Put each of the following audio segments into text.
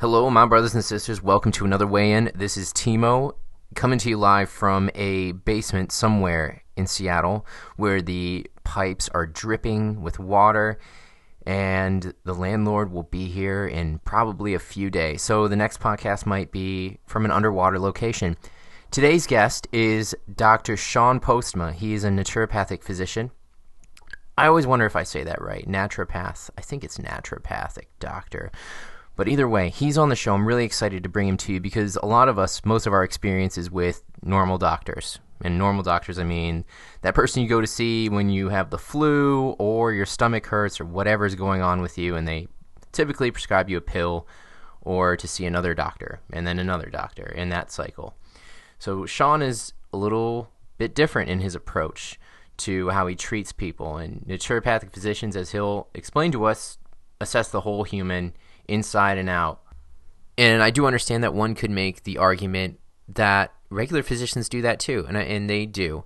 Hello, my brothers and sisters. Welcome to another weigh in. This is Timo coming to you live from a basement somewhere in Seattle where the pipes are dripping with water and the landlord will be here in probably a few days. So the next podcast might be from an underwater location. Today's guest is Dr. Shawn Postma. He is a naturopathic physician. I always wonder if I say that right. Naturopath. I think it's naturopathic doctor. But either way, he's on the show. I'm really excited to bring him to you because a lot of us, most of our experience is with normal doctors. And normal doctors, I mean that person you go to see when you have the flu or your stomach hurts or whatever's going on with you, and they typically prescribe you a pill or to see another doctor and then another doctor in that cycle. So Shawn is a little bit different in his approach to how he treats people. And naturopathic physicians, as he'll explain to us, assess the whole human inside and out. And I do understand that one could make the argument that regular physicians do that too, and, and they do.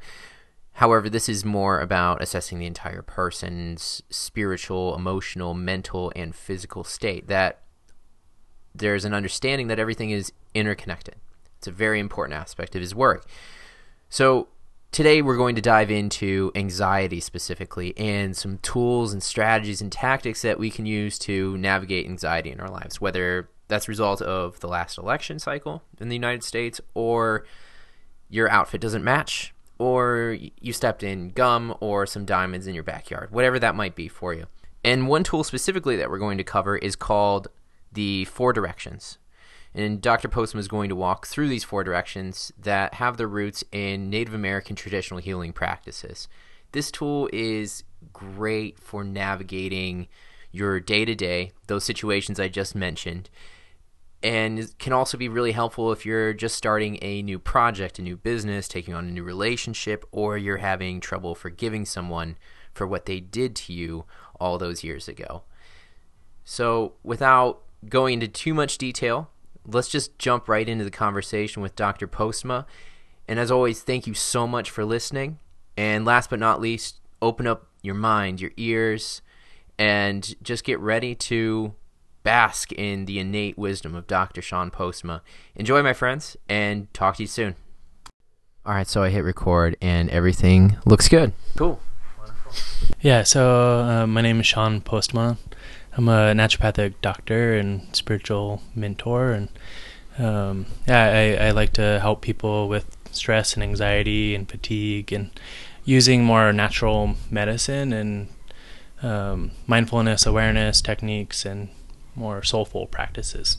However, this is more about assessing the entire person's spiritual, emotional, mental, and physical state. That there's an understanding that everything is interconnected. It's a very important aspect of his work. So, today we're going to dive into anxiety specifically and some tools and strategies and tactics that we can use to navigate anxiety in our lives, whether that's a result of the last election cycle in the United States or your outfit doesn't match or you stepped in gum or some diamonds in your backyard, whatever that might be for you. And one tool specifically that we're going to cover is called the four directions. And Dr. Postma is going to walk through these four directions that have their roots in Native American traditional healing practices. This tool is great for navigating your day to day, those situations I just mentioned, and can also be really helpful if you're just starting a new project, a new business, taking on a new relationship, or you're having trouble forgiving someone for what they did to you all those years ago. So, without going into too much detail, let's just jump right into the conversation with Dr. Postma. And as always, thank you so much for listening. And last but not least, open up your mind, your ears, and just get ready to bask in the innate wisdom of Dr. Shawn Postma. Enjoy, my friends, and talk to you soon. All right, so I hit record, and everything looks good. Cool. Yeah, so uh, my name is Shawn Postma. I'm a naturopathic doctor and spiritual mentor, and um, yeah, I, I like to help people with stress and anxiety and fatigue, and using more natural medicine and um, mindfulness, awareness techniques, and more soulful practices.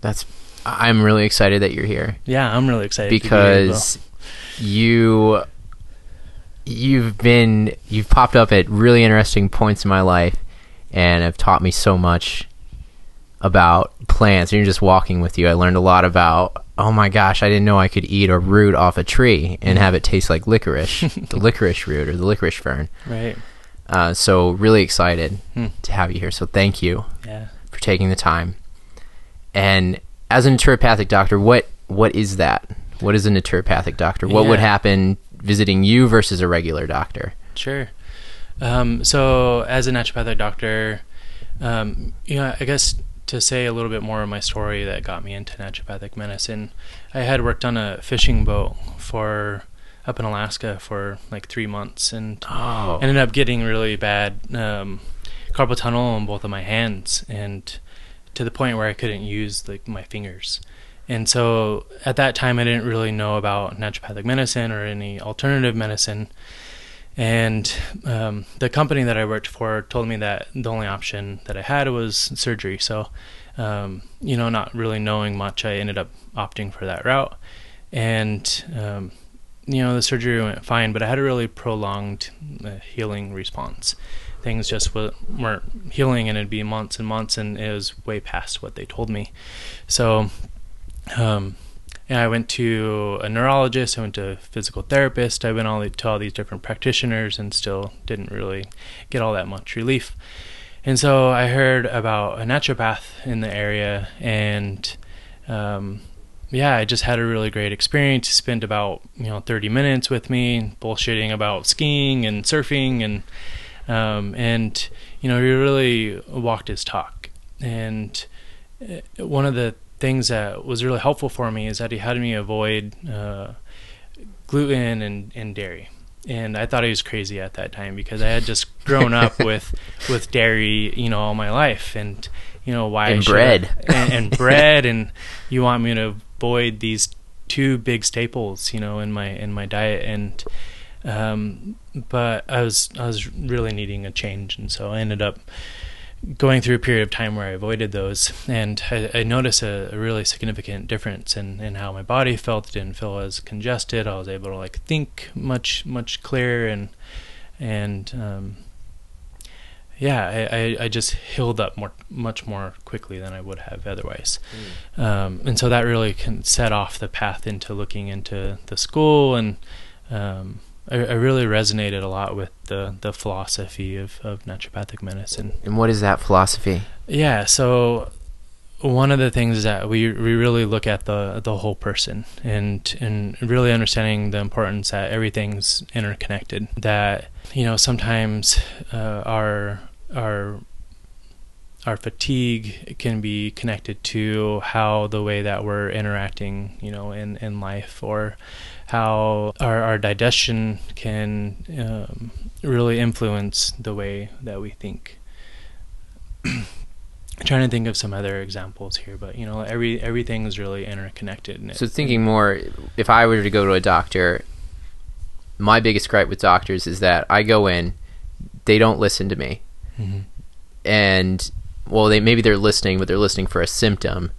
That's. I'm really excited that you're here. Yeah, I'm really excited because be you you've been you've popped up at really interesting points in my life and have taught me so much about plants. You're just walking with you. I learned a lot about. Oh my gosh, I didn't know I could eat a root off a tree and have it taste like licorice, the licorice root or the licorice fern. Right. Uh, so really excited hmm. to have you here. So thank you yeah. for taking the time. And as a naturopathic doctor, what what is that? What is a naturopathic doctor? What yeah. would happen visiting you versus a regular doctor? Sure. Um, so, as a naturopathic doctor, um, you know, I guess to say a little bit more of my story that got me into naturopathic medicine, I had worked on a fishing boat for up in Alaska for like three months and oh. ended up getting really bad um, carpal tunnel on both of my hands and to the point where I couldn't use like my fingers. And so at that time, I didn't really know about naturopathic medicine or any alternative medicine. And um, the company that I worked for told me that the only option that I had was surgery. So, um, you know, not really knowing much, I ended up opting for that route. And, um, you know, the surgery went fine, but I had a really prolonged uh, healing response. Things just w- weren't healing, and it'd be months and months, and it was way past what they told me. So, um, and I went to a neurologist, I went to a physical therapist, I went all to all these different practitioners and still didn't really get all that much relief. And so I heard about a naturopath in the area and um, yeah, I just had a really great experience. Spent about, you know, 30 minutes with me bullshitting about skiing and surfing and um, and you know, he really walked his talk. And uh, one of the things that was really helpful for me is that he had me avoid uh, gluten and, and dairy. And I thought he was crazy at that time because I had just grown up with with dairy, you know, all my life, and you know why And I bread. and, and bread, and you want me to avoid these two big staples, you know, in my in my diet, and um, but I was I was really needing a change, and so I ended up going through a period of time where I avoided those, and I, I noticed a, a really significant difference in, in how my body felt. It didn't feel as congested. I was able to like think much much clearer, and and um, yeah, I, I, I just healed up more much more quickly than I would have otherwise. Um, and so that really can set off the path into looking into the school and um, I, I really resonated a lot with the, the philosophy of, of naturopathic medicine. And what is that philosophy? Yeah, so one of the things is that we we really look at the the whole person and and really understanding the importance that everything's interconnected. That you know sometimes uh, our our our fatigue can be connected to how the way that we're interacting, you know, in, in life, or how our, our digestion can um, really influence the way that we think. trying to think of some other examples here, but you know, every everything is really interconnected. So thinking more, if I were to go to a doctor, my biggest gripe with doctors is that I go in, they don't listen to me, Mhm. and well, they maybe they're listening, but they're listening for a symptom,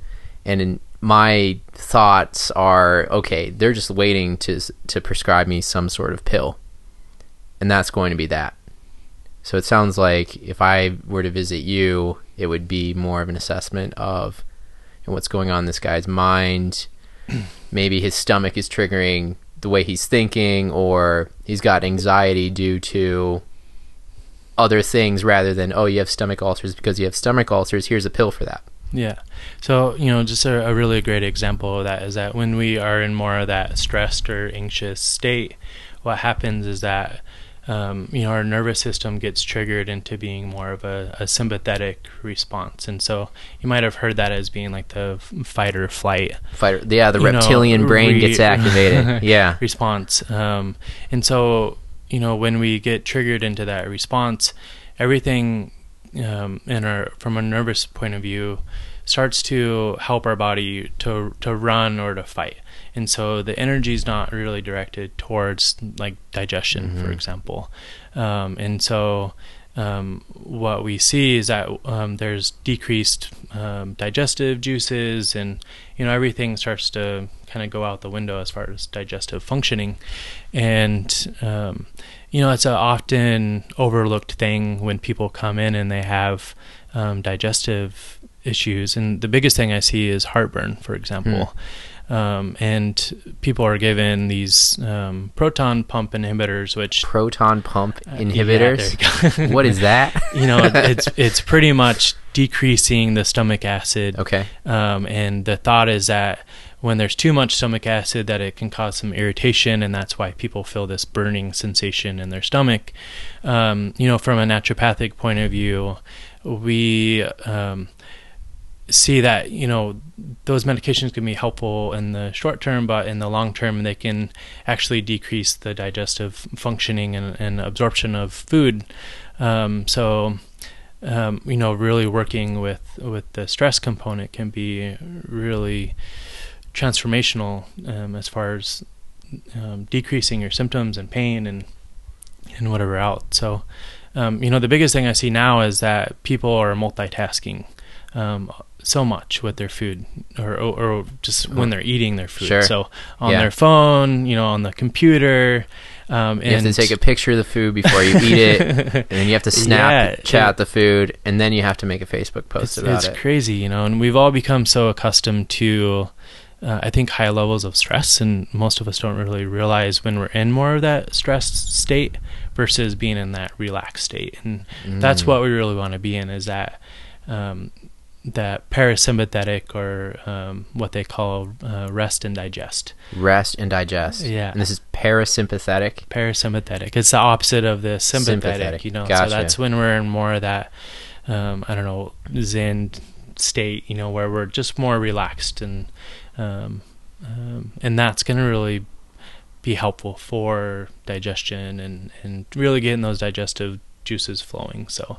and in, my thoughts are okay. They're just waiting to to prescribe me some sort of pill, and that's going to be that. So it sounds like if I were to visit you, it would be more of an assessment of what's going on in this guy's mind. Maybe his stomach is triggering the way he's thinking, or he's got anxiety due to other things rather than oh you have stomach ulcers because you have stomach ulcers. Here's a pill for that. Yeah. So, you know, just a, a really great example of that is that when we are in more of that stressed or anxious state, what happens is that, um, you know, our nervous system gets triggered into being more of a, a sympathetic response. And so you might have heard that as being like the fight or flight Fighter, yeah, the you know, reptilian brain re- gets activated. yeah, response. Um, and so, you know, when we get triggered into that response, everything um, in our from a nervous point of view starts to help our body to to run or to fight. And so the energy is not really directed towards like digestion, for example. Um, and so um, what we see is that um, there's decreased um, digestive juices, and you know everything starts to kind of go out the window as far as digestive functioning. And um, you know it's an often overlooked thing when people come in and they have um, digestive issues. And the biggest thing I see is heartburn, for example. Um, and people are given these um, proton pump inhibitors, which proton pump uh, yeah, inhibitors. there what is that? you know, it's it's pretty much decreasing the stomach acid. okay, Um, and the thought is that when there's too much stomach acid, that it can cause some irritation, and that's why people feel this burning sensation in their stomach. Um, you know, from a naturopathic point of view, we um, see that you know those medications can be helpful in the short term, but in the long term, they can actually decrease the digestive functioning and, and absorption of food. Um, so, um, you know, really working with with the stress component can be really transformational um, as far as um, decreasing your symptoms and pain and and whatever else. So, um, you know, the biggest thing I see now is that people are multitasking um, so much with their food, or, or, or just when they're eating their food. Sure. So on Yeah. their phone, you know, on the computer. Um, you have to take a picture of the food before you eat it, and then you have to snap Yeah, chat it- the food, and then you have to make a Facebook post it's, about it's it. crazy, you know, and we've all become so accustomed to, uh, I think, high levels of stress, and most of us don't really realize when we're in more of that stressed state versus being in that relaxed state, and that's Mm. what we really want to be in is that. Um, that parasympathetic or um, what they call uh, rest and digest. Rest and digest. Yeah. and this is parasympathetic. Parasympathetic. It's the opposite of the sympathetic, Sympathetic. you know. Gotcha. So that's when we're in more of that, um, I don't know, Zen state, you know, where we're just more relaxed and um, um, and that's going to really be helpful for digestion and and really getting those digestive juices flowing. So,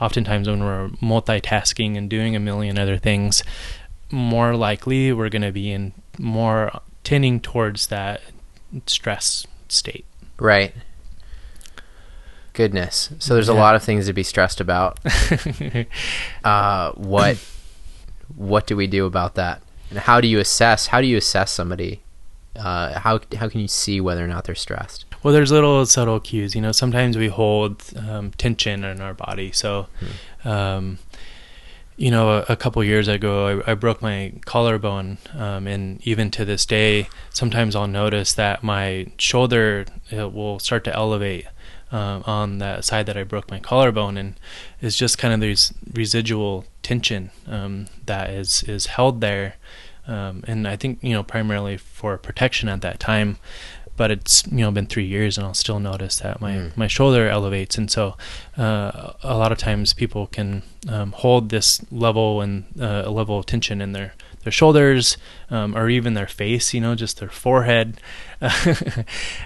oftentimes when we're multitasking and doing a million other things, more likely we're going to be in more tending towards that stress state. Right. Goodness. So there's a lot of things to be stressed about. uh, what what do we do about that? And how do you assess? How do you assess somebody? Uh, how how can you see whether or not they're stressed? Well, there's little subtle cues. You know, sometimes we hold um, tension in our body. So, um, you know, a, a couple years ago, I, I broke my collarbone, um, and even to this day, sometimes I'll notice that my shoulder will start to elevate um, on that side that I broke my collarbone, and it's just kind of these residual tension um, that is is held there. Um, and I think you know primarily for protection at that time but it's you know been three years and I'll still notice that my Mm. my shoulder elevates. And so uh, a lot of times people can um, hold this level and uh, a level of tension in their their shoulders um, or even their face you know just their forehead.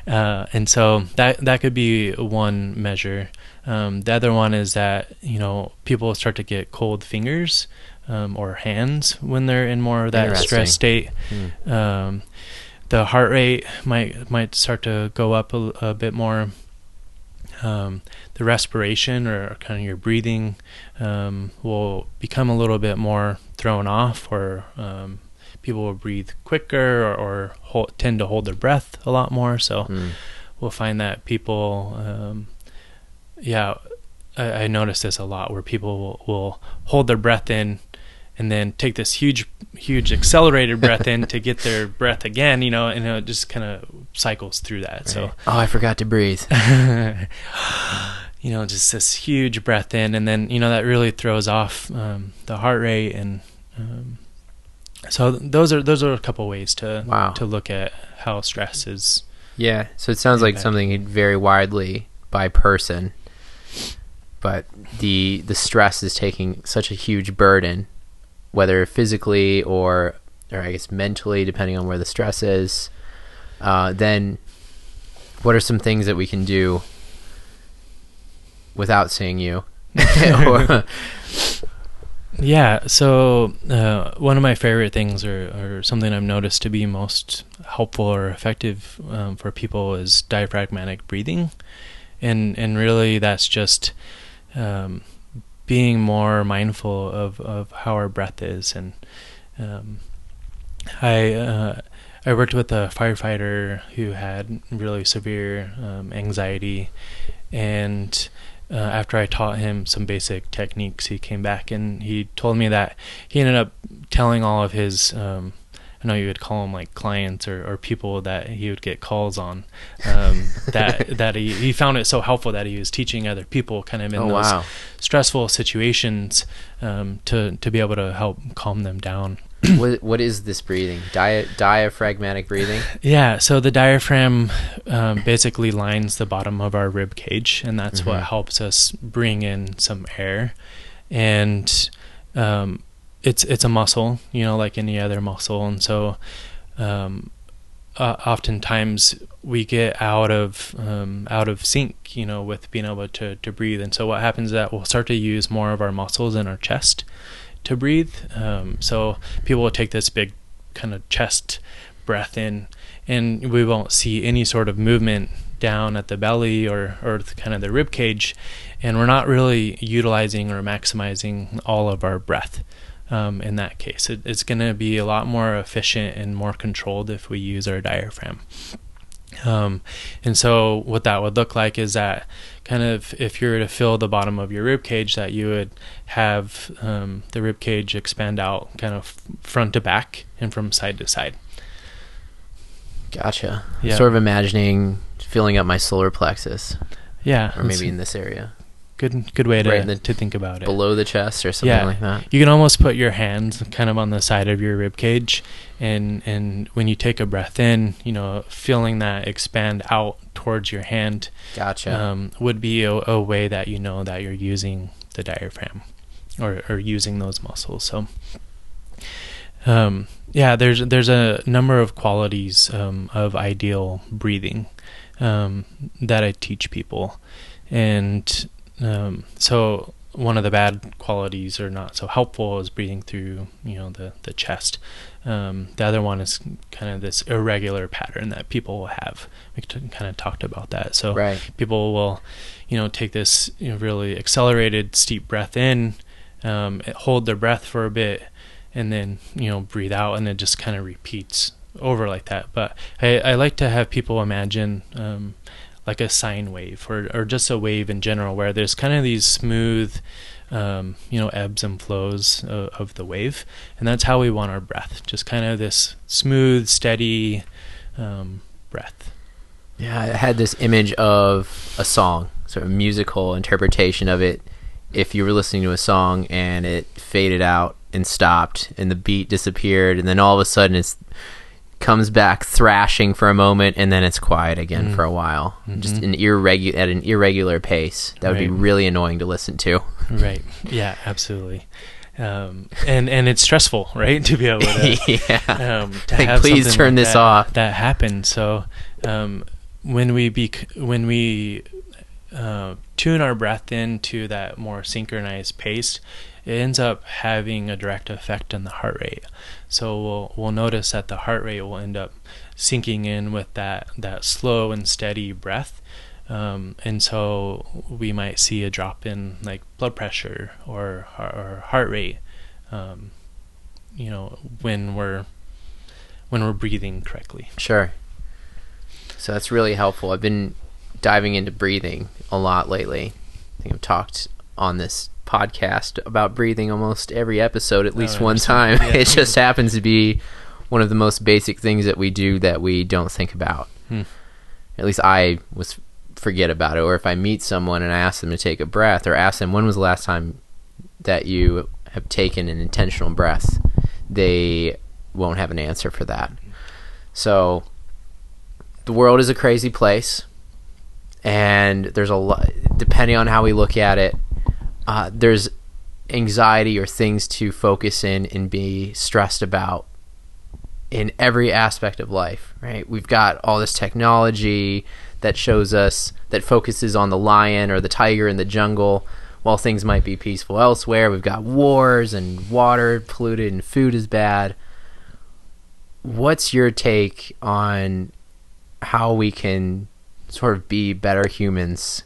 Uh, and so that that could be one measure. Um, the other one is that you know people start to get cold fingers um, or hands when they're in more of that stress state. Hmm. The heart rate might might start to go up a, a bit more. Um, the respiration or kind of your breathing um, will become a little bit more thrown off, or um, people will breathe quicker or, or hold, tend to hold their breath a lot more. So Hmm. we'll find that people, um, yeah, I, I notice this a lot where people will, will hold their breath in and then take this huge, huge accelerated breath in to get their breath again, you know, and it just kind of cycles through that. So, oh, I forgot to breathe. you know, just this huge breath in, and then, you know, that really throws off um, the heart rate. And um, so those are, those are a couple ways to, Wow. to look at how stress is. Yeah. So it sounds like something vary widely by person, but the the stress is taking such a huge burden, whether physically or or I guess mentally, depending on where the stress is. Uh, then, what are some things that we can do without seeing you? Or- Yeah, so uh, one of my favorite things, or, or something I've noticed to be most helpful or effective um, for people, is diaphragmatic breathing, and and really that's just um, being more mindful of, of how our breath is. And um, I uh, I worked with a firefighter who had really severe um, anxiety, and uh, after I taught him some basic techniques, he came back and he told me that he ended up telling all of his, um, I know you would call them like clients or, or people that he would get calls on, um, that that he, he found it so helpful that he was teaching other people kind of in oh those wow! stressful situations um, to to be able to help calm them down. what what is this breathing? Dia- diaphragmatic breathing. Yeah, so the diaphragm um, basically lines the bottom of our rib cage, and that's what Mhm. helps us bring in some air. And um, it's it's a muscle, you know, like any other muscle, and so um, uh, oftentimes we get out of um, out of sync, you know, with being able to to breathe. And so what happens is that we'll start to use more of our muscles in our chest to breathe. Um, so people will take this big kind of chest breath in, and we won't see any sort of movement down at the belly or or kind of the rib cage, and we're not really utilizing or maximizing all of our breath. Um, in that case, it, it's going to be a lot more efficient and more controlled if we use our diaphragm. Um, and so, what that would look like is that kind of if you were to fill the bottom of your rib cage, that you would have um, the rib cage expand out kind of front to back and from side to side. Gotcha. Yeah. Sort of imagining filling up my solar plexus, Yeah, or maybe in this area, good good way to right the- to think about it. below the chest, or something Yeah. like that. You can almost put your hands kind of on the side of your rib cage, and and when you take a breath in, you know, feeling that expand out towards your hand Gotcha. um, would be a, a way that you know that you're using the diaphragm. or or using those muscles. So, um, yeah, there's there's a number of qualities um, of ideal breathing um, that I teach people, and um, so one of the bad qualities or not so helpful is breathing through you know the the chest. Um, the other one is kind of this irregular pattern that people will have. We kind of talked about that. So Right. people will, you know, take this you know, really accelerated, steep breath in, um, hold their breath for a bit, and then you know breathe out, and it just kind of repeats over like that. But I, I like to have people imagine um, like a sine wave or or just a wave in general, where there's kind of these smooth. Um, you know, ebbs and flows of, of the wave, and that's how we want our breath. Just kind of this smooth, steady um, breath. Yeah, I had this image of a song, sort of musical interpretation of it. If you were listening to a song and it faded out and stopped, and the beat disappeared, and then all of a sudden it's comes back thrashing for a moment, and then it's quiet again Mm. for a while, just Mhm. an irregular at an irregular pace. That would be really annoying to listen to. Right. Yeah, absolutely. Um, and and it's stressful, right, to be able to yeah, um, to Like, please turn like this that, off. That happens. So um, when we be when we uh, tune our breath into that more synchronized pace, it ends up having a direct effect on the heart rate. So we'll we'll notice that the heart rate will end up sinking in with that that slow and steady breath. Um, and so we might see a drop in like blood pressure or, or heart rate, um, you know, when we're when we're breathing correctly. Sure. So that's really helpful. I've been diving into breathing a lot lately. I think I've talked on this podcast about breathing almost every episode at least Oh, one time. Yeah. It just happens to be one of the most basic things that we do that we don't think about. Hmm. At least I was forget about it or if I meet someone and I ask them to take a breath or ask them when was the last time that you have taken an intentional breath, they won't have an answer for that. So the world is a crazy place, and there's a lot. Depending on how we look at it, uh, there's anxiety or things to focus in and be stressed about in every aspect of life. Right? We've got all this technology that shows us that focuses on the lion or the tiger in the jungle. While things might be peaceful elsewhere, we've got wars and water polluted and food is bad. What's your take on how we can sort of be better humans?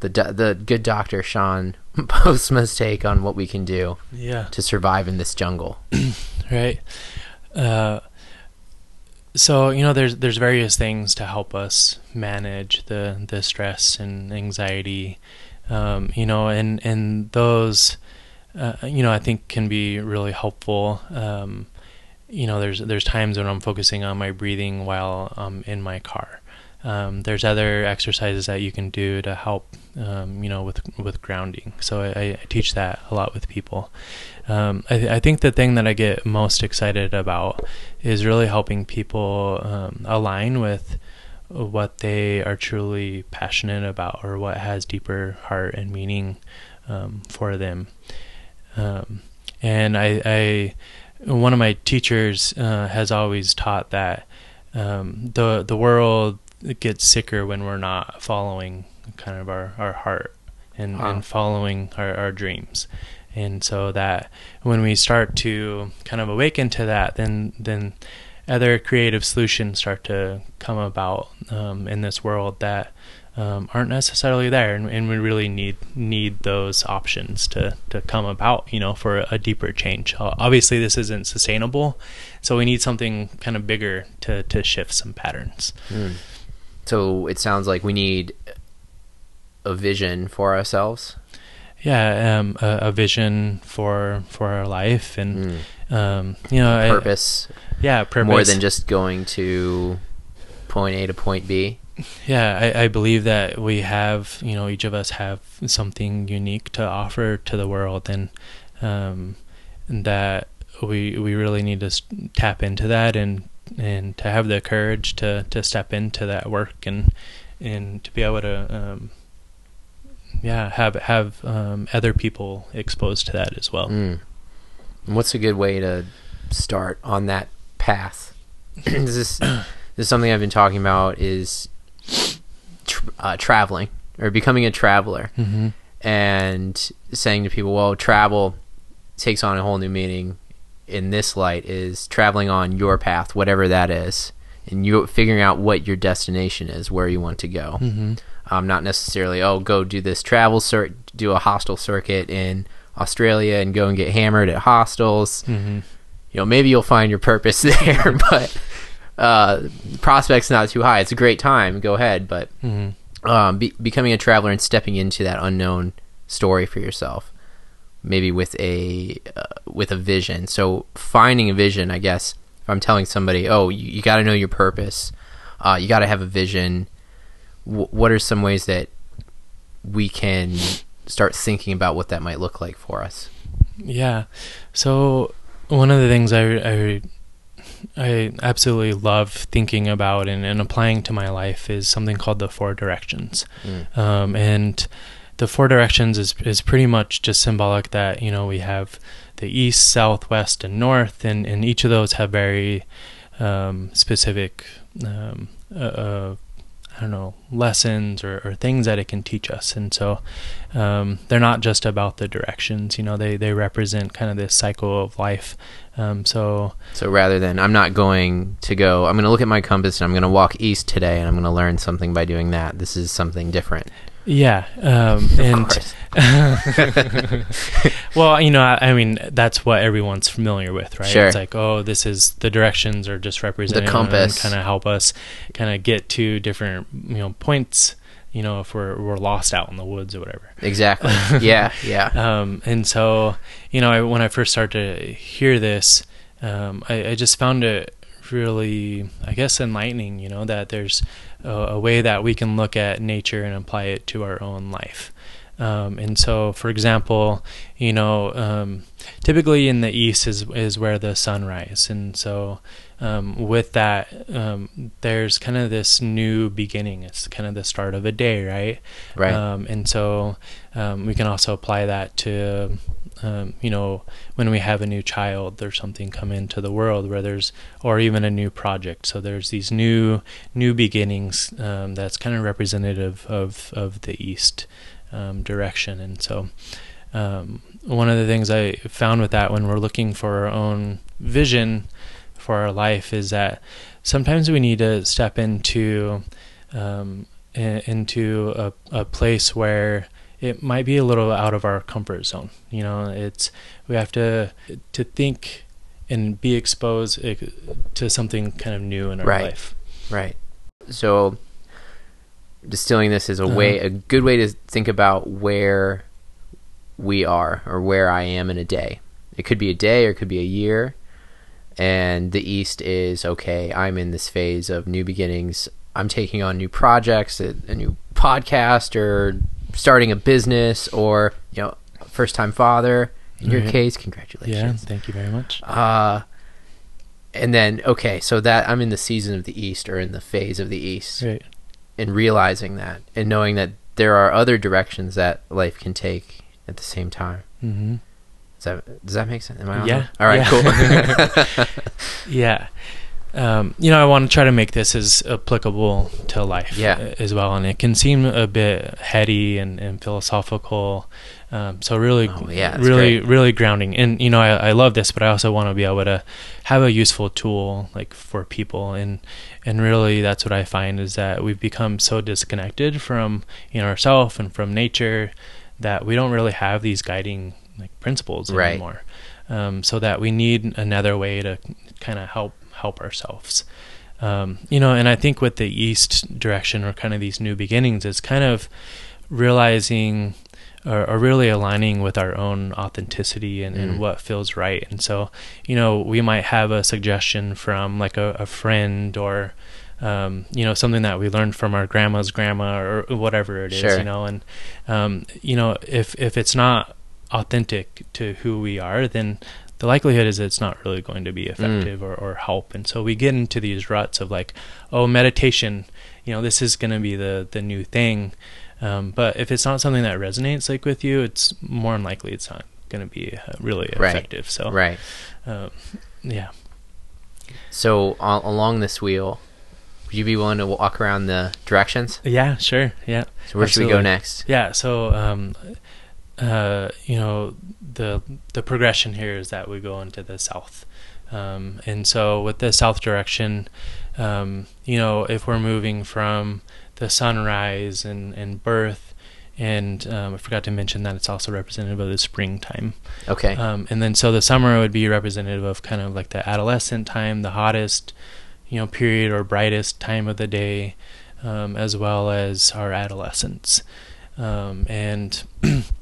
The do- the good doctor Shawn Postma's take on what we can do Yeah. to survive in this jungle. right uh, so you know there's there's various things to help us manage the the stress and anxiety um, you know and and those uh, you know I think can be really helpful um, you know there's there's times when I'm focusing on my breathing while I'm in my car um, there's other exercises that you can do to help um, you know with with grounding so I, I teach that a lot with people um, I, I think the thing that I get most excited about is really helping people um, align with what they are truly passionate about or what has deeper heart and meaning um, for them. Um, and I, I, one of my teachers uh, has always taught that um, the the world gets sicker when we're not following kind of our, our heart and, Wow. and following our, our dreams and so that when we start to kind of awaken to that then then other creative solutions start to come about um, in this world that um, aren't necessarily there and, and we really need need those options to, to come about you know for a, deeper change obviously this isn't sustainable so we need something kind of bigger to, to shift some patterns Hmm. So it sounds like we need a vision for ourselves. yeah um, a, a vision for for our life and Hmm. um, you know I- Purpose, yeah purpose more than just going to point A to point B. Yeah, I, I believe that we have, you know, each of us have something unique to offer to the world, and um, that we we really need to tap into that and and to have the courage to to step into that work and and to be able to um, yeah have have um, other people exposed to that as well. Mm. What's a good way to start on that path? this is this is something I've been talking about is tr- uh, traveling or becoming a traveler Mm-hmm. and saying to people, well, travel takes on a whole new meaning in this light is traveling on your path, whatever that is, and you figuring out what your destination is, where you want to go. Mm-hmm. Um, not necessarily, oh, go do this travel cir- do a hostel circuit in Australia and go and get hammered at hostels. Mm-hmm. You know, maybe you'll find your purpose there, but uh, prospects not too high. It's a great time. Go ahead, but Mm-hmm. um, be- becoming a traveler and stepping into that unknown story for yourself, maybe with a uh, with a vision. So finding a vision, I guess. If I'm telling somebody, oh, you, you got to know your purpose, uh, you got to have a vision. W- what are some ways that we can start thinking about what that might look like for us? Yeah. So one of the things I I, I absolutely love thinking about and, and applying to my life is something called the four directions. Mm. Um, and the four directions is is pretty much just symbolic that you know we have the east, south, west, and north, and and each of those have very um, specific. Um, uh, uh, I don't know lessons or, or things that it can teach us, and so um, they're not just about the directions. You know, they they represent kind of this cycle of life. Um, so So rather than I'm not going to go, I'm going to look at my compass and I'm going to walk east today and I'm going to learn something by doing that. This is something different. Yeah, um, Of and well, you know, I, I mean, that's what everyone's familiar with, right? Sure. It's like, oh, this is the directions are just representing the compass. kind of help us kind of get to different, you know, points. You know, if we're we're lost out in the woods or whatever. Exactly. Yeah, yeah. Um, and so, you know, I, when I first started to hear this, um, I, I just found it really, I guess, enlightening. You know, that there's a, a way that we can look at nature and apply it to our own life. Um, and so, for example, you know, um, typically in the east is is where the sun rises, and so um, with that, um, there's kind of this new beginning. It's kind of the start of a day, right? Right. Um, and so um, we can also apply that to, um, you know, when we have a new child or something come into the world where there's, or even a new project. So there's these new new beginnings um, that's kind of representative of of the East um, direction. And so um, one of the things I found with that when we're looking for our own vision for our life is that sometimes we need to step into um, into a, a place where it might be a little out of our comfort zone. You know, it's we have to to think and be exposed eh, to something kind of new in our Right. life. Right. So distilling this is a Uh-huh. way a good way to think about where we are or where I am in a day. It could be a day or it could be a year. And the east is okay, I'm in this phase of new beginnings. I'm taking on new projects, a, a new podcast or starting a business or, you know, first time father. In your Right. case, Yeah, congratulations. thank you very much. Uh and then okay, so that I'm in the season of the east or in the phase of the east Right. and realizing that and knowing that there are other directions that life can take at the same time. Mm-hmm. Does that does that make sense? Am I on Yeah. that? All right, Yeah. cool. Yeah. Um, you know, I want to try to make this as applicable to life Yeah. as well. And it can seem a bit heady and, and philosophical. Um, so really, Oh, yeah, really, great. really grounding. And, you know, I, I love this, but I also want to be able to have a useful tool like for people. And, and really that's what I find is that we've become so disconnected from, you know, ourselves and from nature that we don't really have these guiding like principles Right. anymore. Um, so that we need another way to kind of help help ourselves. Um, you know, and I think with the east direction or kind of these new beginnings, it's kind of realizing or, or really aligning with our own authenticity and, Mm. and what feels right. And so, you know, we might have a suggestion from like a, a friend or um, you know, something that we learned from our grandma's grandma or whatever it is, Sure. you know, and um, you know, if if it's not authentic to who we are, then the likelihood is it's not really going to be effective or, or help. And so we get into these ruts of like, oh, meditation, you know, this is going to be the the new thing. Um, but if it's not something that resonates like with you, it's more unlikely it's not going to be uh, really Right. effective. So, Right. um, yeah. So along this wheel, would you be willing to walk around the directions? Yeah, sure. Yeah. So where should we go next? Yeah. So, um, uh, you know, the the progression here is that we go into the south, um, and so with the south direction, um, you know, if we're moving from the sunrise and and birth, and um, I forgot to mention that it's also representative of the springtime. Okay. Um, and then so the summer would be representative of kind of like the adolescent time, the hottest, you know, period or brightest time of the day, um, as well as our adolescence. Um, and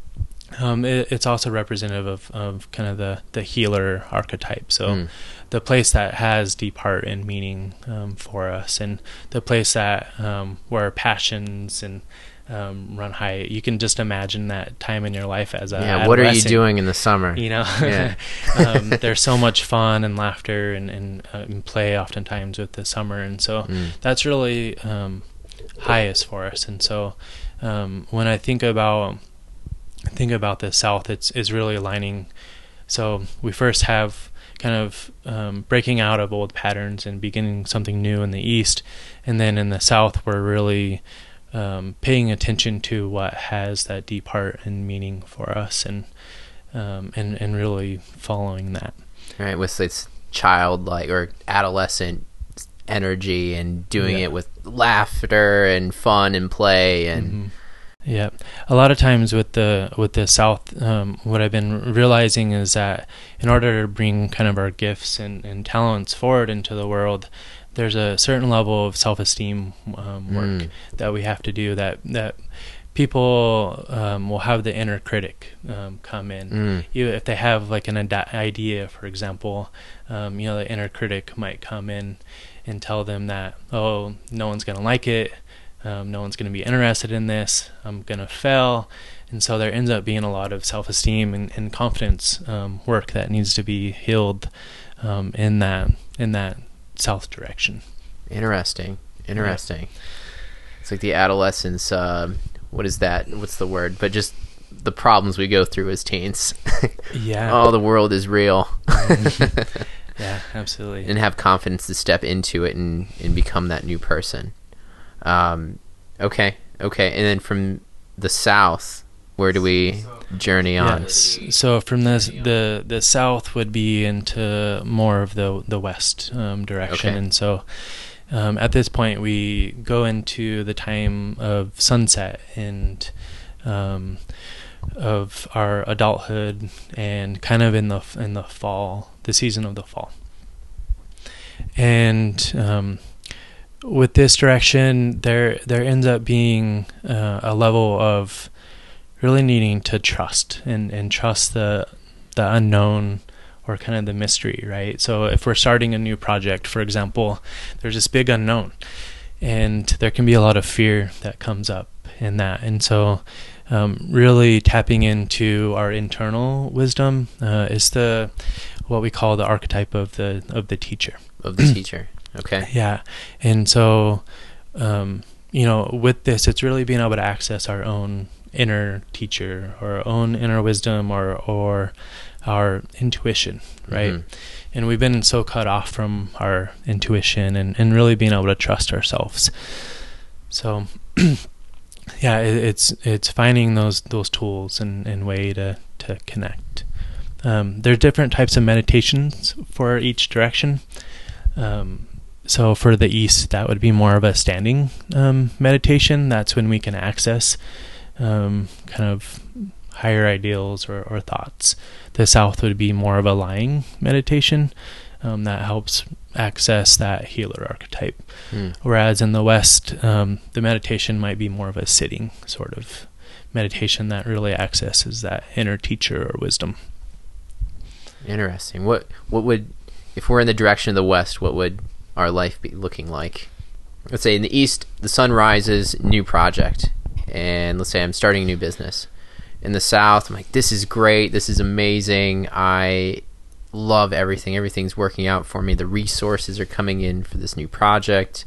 um, it, it's also representative of, of kind of the, the healer archetype. So Mm. the place that has deep heart and meaning um, for us, and the place that um, where passions and um, run high. You can just imagine that time in your life as a yeah. What are you doing in the summer? You know, Yeah. um, there's so much fun and laughter and and, uh, and play oftentimes with the summer, and so Mm. that's really um, highest for us. And so um, when I think about think about the South, it's is really aligning. So we first have kind of um, breaking out of old patterns and beginning something new in the East, and then in the South, we're really um, paying attention to what has that deep heart and meaning for us, and um, and and really following that. Right. With this childlike or adolescent energy and doing Yeah. it with laughter and fun and play and Mhm. Yeah, a lot of times with the with the South, um, what I've been realizing is that in order to bring kind of our gifts and, and talents forward into the world, there's a certain level of self esteem um, work Mm. that we have to do. That that people um, will have the inner critic um, come in. Mm. You, if they have like an ide- idea, for example, um, you know, the inner critic might come in and tell them that, oh, no one's gonna like it, um, no one's gonna be interested in this, I'm gonna fail, and so there ends up being a lot of self-esteem and, and confidence um, work that needs to be healed um, in that in that south direction. Interesting. Interesting. It's like the adolescence. Um, what is that? What's the word? But just the problems we go through as teens. Yeah. oh, the world is real. Yeah, absolutely. and have confidence to step into it and, and become that new person. Um, okay, okay. And then from the south, where do we journey on? Yes. So from the the the south would be into more of the the west um, direction, Okay. and so um, at this point we go into the time of sunset and um, of our adulthood, and kind of in the in the fall, the season of the fall, and um, with this direction, there there ends up being uh, a level of really needing to trust and, and trust the the unknown or kind of the mystery, right? So if we're starting a new project, for example, there's this big unknown, and there can be a lot of fear that comes up in that, and so um, really tapping into our internal wisdom uh, is the what we call the archetype of the of the teacher. Of the teacher. Okay. Yeah, and so um, you know, with this, it's really being able to access our own inner teacher, or our own inner wisdom, or or our intuition, right? Mhm. And we've been so cut off from our intuition and, and really being able to trust ourselves. So, yeah, it, it's it's finding those those tools and, and way to to connect. Um, are different types of meditations for each direction. Um, so for the east, that would be more of a standing um, meditation. That's when we can access um, kind of higher ideals or, or thoughts. The south would be more of a lying meditation um, that helps access that healer archetype. Mm. Whereas in the west, um, the meditation might be more of a sitting sort of meditation that really accesses that inner teacher or wisdom. Interesting. What what would if we're in the direction of the west? What would our life be looking like? Let's say in the east, the sun rises, new project, and let's say I'm starting a new business. In the south, I'm like, this is great, this is amazing. I love everything. Everything's working out for me. The resources are coming in for this new project.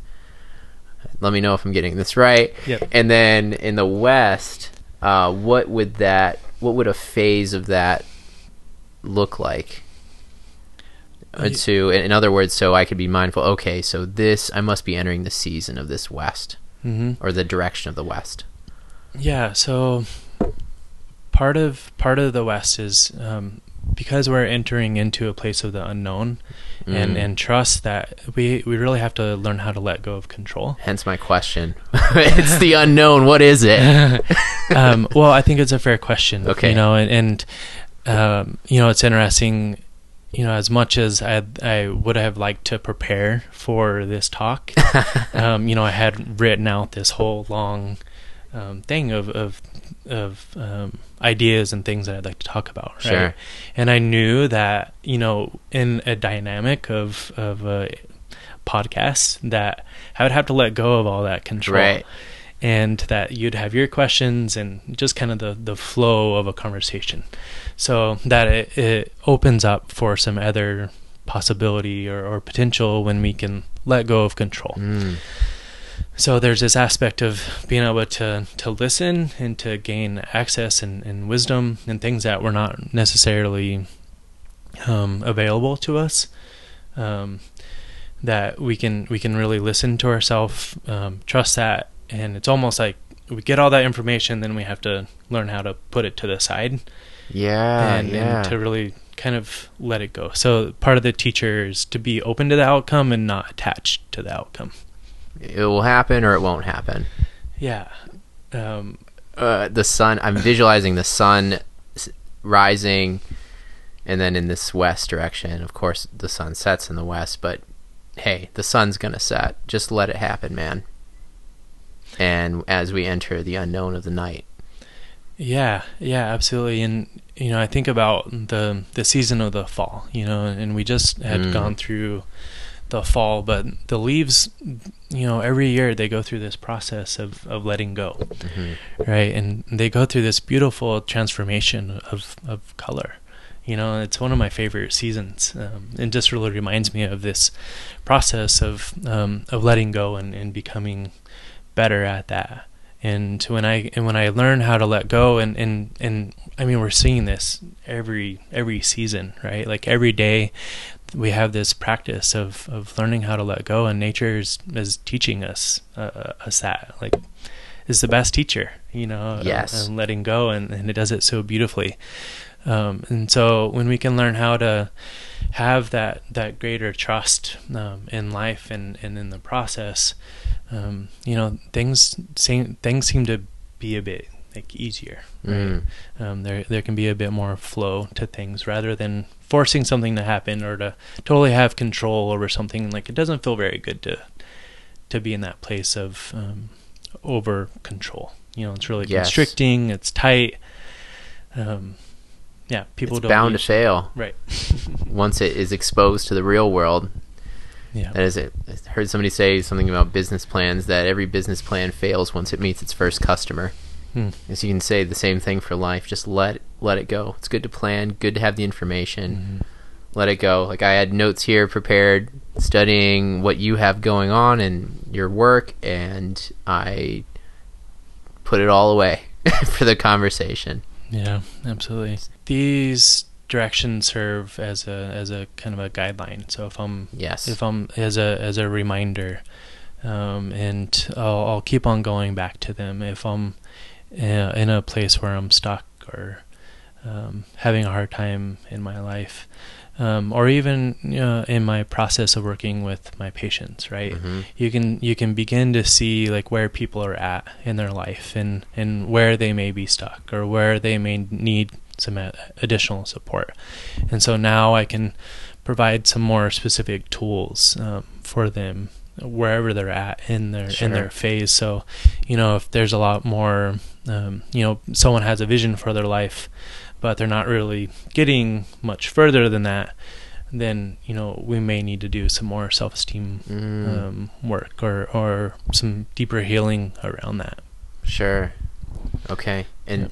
Let me know if I'm getting this right. Yep. And then in the west, uh, what would that? What would a phase of that look like? To, in other words, so I could be mindful. Okay, so this I must be entering the season of this west hmm or the direction of the west. Yeah. So part of part of the West is um, because we're entering into a place of the unknown, and Mm. and trust that we we really have to learn how to let go of control. Hence my question. it's the unknown. What is it? um, well, I think it's a fair question. Okay. You know, and, and um, you know, it's interesting. You know, as much as I I would have liked to prepare for this talk, um, you know, I had written out this whole long um, thing of of of um, ideas and things that I'd like to talk about. Right? Sure. And I knew that you know, in a dynamic of of a podcast, that I would have to let go of all that control Right. and that you'd have your questions and just kind of the, the flow of a conversation so that it, it opens up for some other possibility or, or potential when we can let go of control Mm. so there's this aspect of being able to, to listen and to gain access and, and wisdom and things that were not necessarily um, available to us. Um, that we can we can really listen to ourselves, um, trust that, and it's almost like we get all that information, then we have to learn how to put it to the side Yeah, and, yeah. and to really kind of let it go. So part of the teacher is to be open to the outcome and not attached to the outcome. it will happen or it won't happen. Yeah. Um, uh, the sun. I'm visualizing the sun rising, and then in this west direction. Of course, the sun sets in the west, but hey, the sun's gonna set. Just let it happen, man. And as we enter the unknown of the night, Yeah, yeah, absolutely. And you know, I think about the the season of the fall. You know, and we just had Mm. gone through the fall, but the leaves, you know, every year they go through this process of of letting go, Mhm. right? And they go through this beautiful transformation of of color. You know, it's one of my favorite seasons. Um, it just really reminds me of this process of um, of letting go and, and becoming better at that. And when I and when I learn how to let go and, and, and I mean we're seeing this every every season, right? Like every day we have this practice of, of learning how to let go and nature is, is teaching us uh, us that like is the best teacher, you know, Yes. and letting go and, and it does it so beautifully. Um, and so when we can learn how to have that that greater trust um, in life and, and in the process, um, you know, things seem things seem to be a bit like easier. Right? Mm. Um, there there can be a bit more flow to things rather than forcing something to happen or to totally have control over something. Like it doesn't feel very good to to be in that place of um, over control. You know, it's really Yes. constricting. It's tight. Um, yeah, people it's don't bound to fail Right. once it is exposed to the real world. Yeah. That is it. I heard somebody say something about business plans that every business plan fails once it meets its first customer. Hmm. As you can say the same thing for life. Just let let it go. It's good to plan. Good to have the information. Mhm. Let it go. Like I had notes here prepared, studying what you have going on in your work, and I put it all away for the conversation. Yeah, absolutely. These directions serve as a as a kind of a guideline. So if I'm Yes. if I'm as a as a reminder, um, and I'll, I'll keep on going back to them if I'm uh, in a place where I'm stuck or um, having a hard time in my life, um, or even uh, in my process of working with my patients. Right, Mhm. you can you can begin to see like where people are at in their life and and where they may be stuck or where they may need some additional support and so now i can provide some more specific tools um, for them wherever they're at in their Sure. in their phase so you know if there's a lot more um, you know someone has a vision for their life but they're not really getting much further than that then you know we may need to do some more self-esteem Mm, um, work or or some deeper healing around that. sure. Okay. And Yep.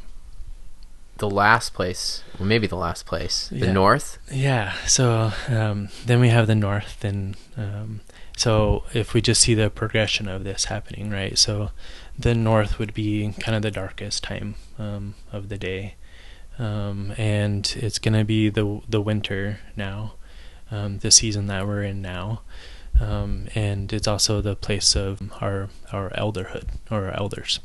The last place, well, maybe the last place, the Yeah. north. Yeah. So um, then we have the north, and um, so if we just see the progression of this happening, right? So the north would be kind of the darkest time um, of the day, um, and it's gonna be the the winter now, um, the season that we're in now, um, and it's also the place of our our elderhood or our elders.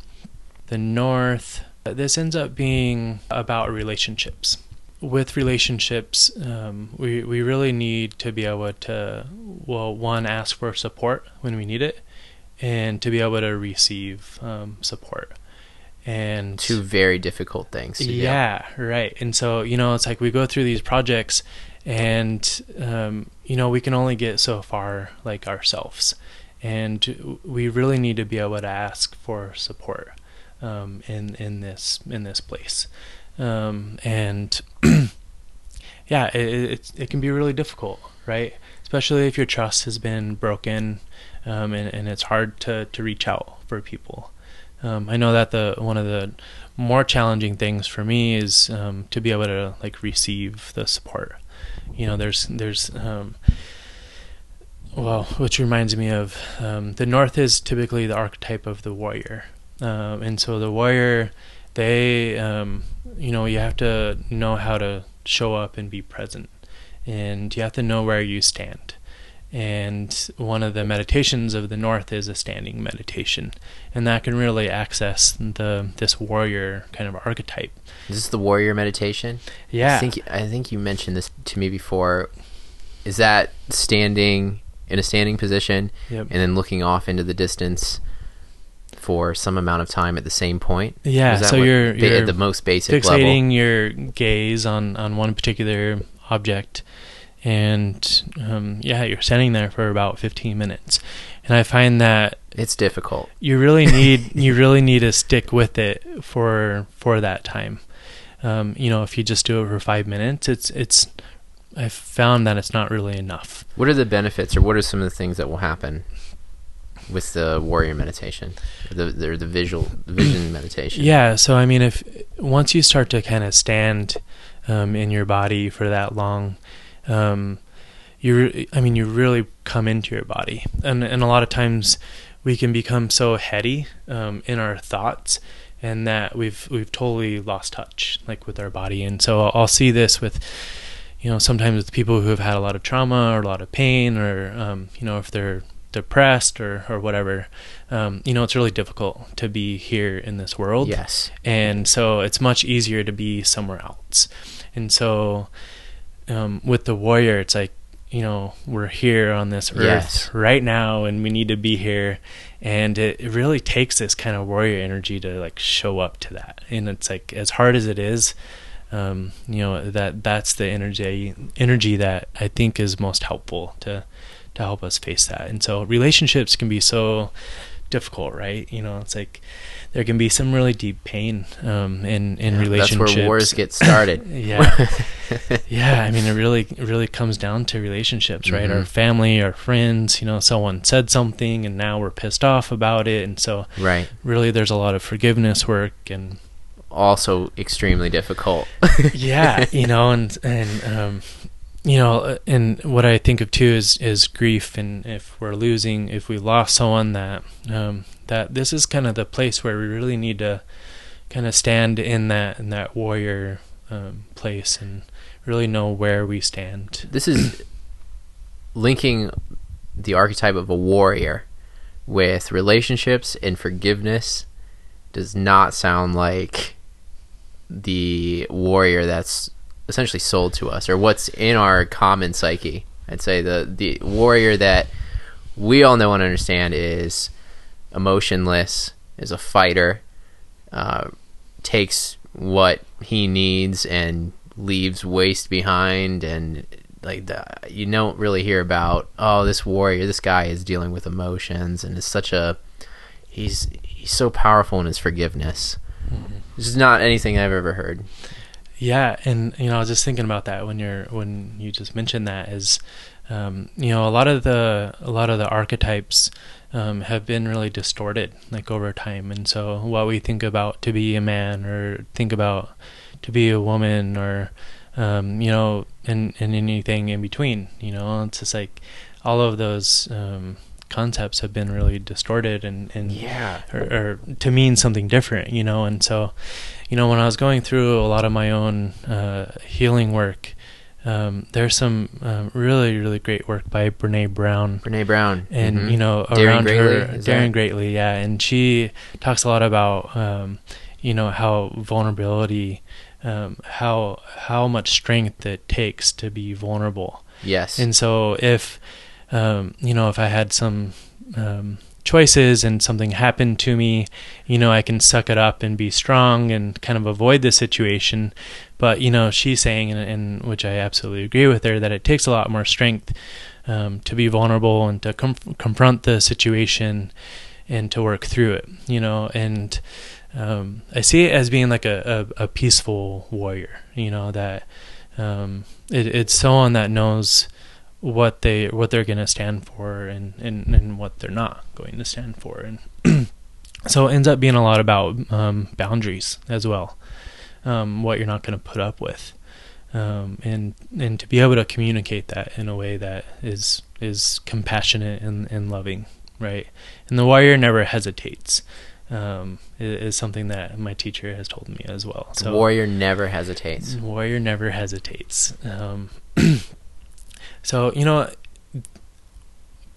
The north. This ends up being about relationships with relationships, um, we we really need to be able to well, one ask for support when we need it, and to be able to receive um, support. And Two very difficult things. To do. yeah, right. And so you know, it's like we go through these projects, and um, you know, we can only get so far like ourselves, and we really need to be able to ask for support um, in in this in this place, um, and yeah, it, it it can be really difficult, right? Especially if your trust has been broken, um, and and it's hard to to reach out for people. Um, I know that the one of the more challenging things for me is um, to be able to like receive the support. You know, there's there's um, well, which reminds me of um, the North is typically the archetype of the warrior, um, and so the warrior, they um, you know you have to know how to show up and be present, and you have to know where you stand. And one of the meditations of the North is a standing meditation, and that can really access the this warrior kind of archetype. Is this the warrior meditation? Yeah, I think I think you mentioned this to me before. Is that standing in a standing position Yep. and then looking off into the distance for some amount of time at the same point? Yeah, so what- you're, ba- you're at the most basic level. fixating your gaze on, on one particular object, and um, yeah, you're standing there for about 15 minutes. And I find that It's difficult. you really need you really need to stick with it for for that time. Um, you know, if you just do it for five minutes, it's it's I've found that it's not really enough. What are the benefits, or what are some of the things that will happen with the warrior meditation, the the, the visual vision meditation? Yeah, so I mean, if once you start to kind of stand um, in your body for that long, um, you, I mean, you really come into your body, and and a lot of times we can become so heady um, in our thoughts, and that we've we've totally lost touch, like with our body. And so I'll, I'll see this with, you know, sometimes with people who have had a lot of trauma or a lot of pain, or um, you know, if they're depressed or or whatever, um, you know, it's really difficult to be here in this world Yes. and so it's much easier to be somewhere else and so um, with the warrior it's like you know we're here on this earth Yes. right now and we need to be here and it, it really takes this kind of warrior energy to like show up to that and it's like as hard as it is um, you know that that's the energy energy that I think is most helpful to to help us face that and so relationships can be so difficult right you know it's like there can be some really deep pain um, in in Yeah, relationships That's where wars get started. yeah yeah i mean it really it really comes down to relationships right our Mhm. family our friends you know someone said something and now we're pissed off about it and so right. really there's a lot of forgiveness work and Also extremely difficult. yeah you know and and um you know and what i think of too is is grief and if we're losing if we lost someone that um that this is kind of the place where we really need to kind of stand in that in that warrior um, place and really know where we stand. This is linking the archetype of a warrior with relationships and forgiveness does not sound like the warrior that's essentially sold to us or what's in our common psyche. I'd say the the warrior that we all know and understand is emotionless is a fighter uh, takes what he needs and leaves waste behind and like the, you don't really hear about oh this warrior this guy is dealing with emotions and is such a he's he's so powerful in his forgiveness. This is not anything i've ever heard Yeah, and you know, I was just thinking about that when you're when you just mentioned that is, um, you know, a lot of the a lot of the archetypes um, have been really distorted like over time, and so what we think about to be a man or think about to be a woman or um, you know and and anything in between you know it's just like all of those um, concepts have been really distorted and, and Yeah. or, or to mean something different, you know. And so, you know, when I was going through a lot of my own uh, healing work, um, there's some um, really, really great work by Brene Brown. Brene Brown. And Mhm. you know, Daring around Greatly, her, Daring that- Greatly, yeah, and she talks a lot about, um, you know, how vulnerability, um, how how much strength it takes to be vulnerable, yes. and so if um, you know if I had some um, choices and something happened to me, you know I can suck it up and be strong and kind of avoid the situation. But you know she's saying, and, and which I absolutely agree with her, that it takes a lot more strength um, to be vulnerable and to com- confront the situation and to work through it. You know, and um, I see it as being like a, a, a peaceful warrior. You know that um, it, it's someone that knows what they what they're going to stand for and, and and what they're not going to stand for and so it ends up being a lot about um, boundaries as well um, what you're not going to put up with um, and and to be able to communicate that in a way that is is compassionate and, and loving right and the warrior never hesitates um, is, something that my teacher has told me as well The so warrior never hesitates. Warrior never hesitates. So, you know,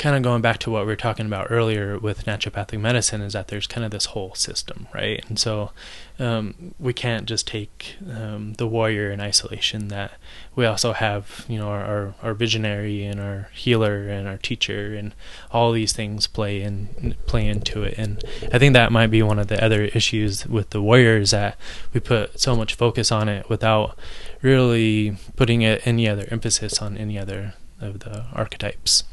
kind of going back to what we were talking about earlier with naturopathic medicine is that there's kind of this whole system, right? And so um, we can't just take um, the warrior in isolation. That we also have, you know, our, our, our visionary and our healer and our teacher, and all these things play in play into it. And I think that might be one of the other issues with the warrior is that we put so much focus on it without really putting it any other emphasis on any other of the archetypes.